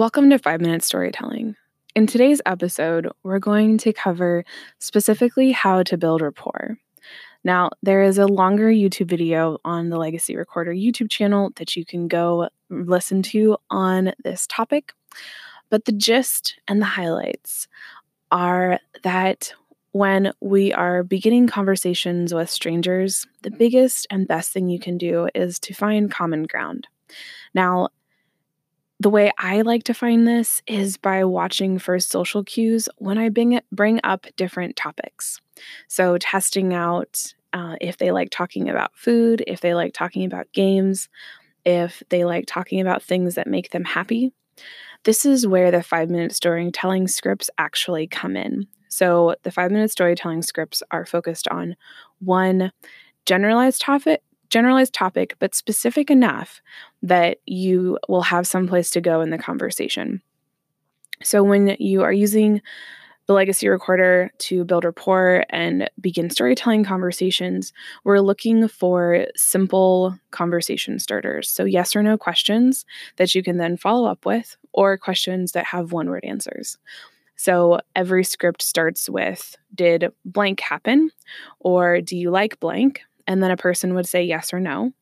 Welcome to 5 Minute Storytelling. In today's episode, we're going to cover specifically how to build rapport. Now, there is a longer YouTube video on the Legacy Recorder YouTube channel that you can go listen to on this topic. But the gist and the highlights are that when we are beginning conversations with strangers, the biggest and best thing you can do is to find common ground. Now, the way I like to find this is by watching for social cues when I bring, bring up different topics. So, testing out uh, if they like talking about food, if they like talking about games, if they like talking about things that make them happy. This is where the five minute storytelling scripts actually come in. So, the five minute storytelling scripts are focused on one generalized topic generalized topic, but specific enough that you will have some place to go in the conversation. So when you are using the legacy recorder to build rapport and begin storytelling conversations, we're looking for simple conversation starters. So, yes or no questions that you can then follow up with, or questions that have one word answers. So, every script starts with Did blank happen? or Do you like blank? And then a person would say yes or no.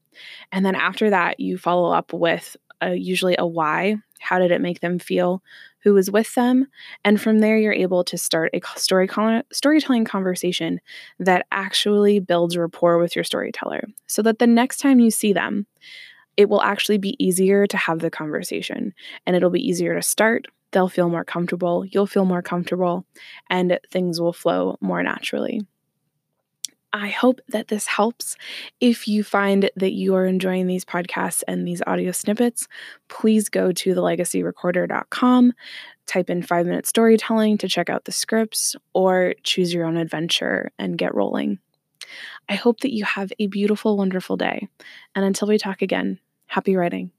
And then after that, you follow up with a, usually a why. How did it make them feel? Who was with them? And from there, you're able to start a story storytelling conversation that actually builds rapport with your storyteller so that the next time you see them, it will actually be easier to have the conversation and it'll be easier to start. They'll feel more comfortable, you'll feel more comfortable, and things will flow more naturally. I hope that this helps. If you find that you are enjoying these podcasts and these audio snippets, please go to thelegacyrecorder.com, type in five minute storytelling to check out the scripts, or choose your own adventure and get rolling. I hope that you have a beautiful, wonderful day. And until we talk again, happy writing.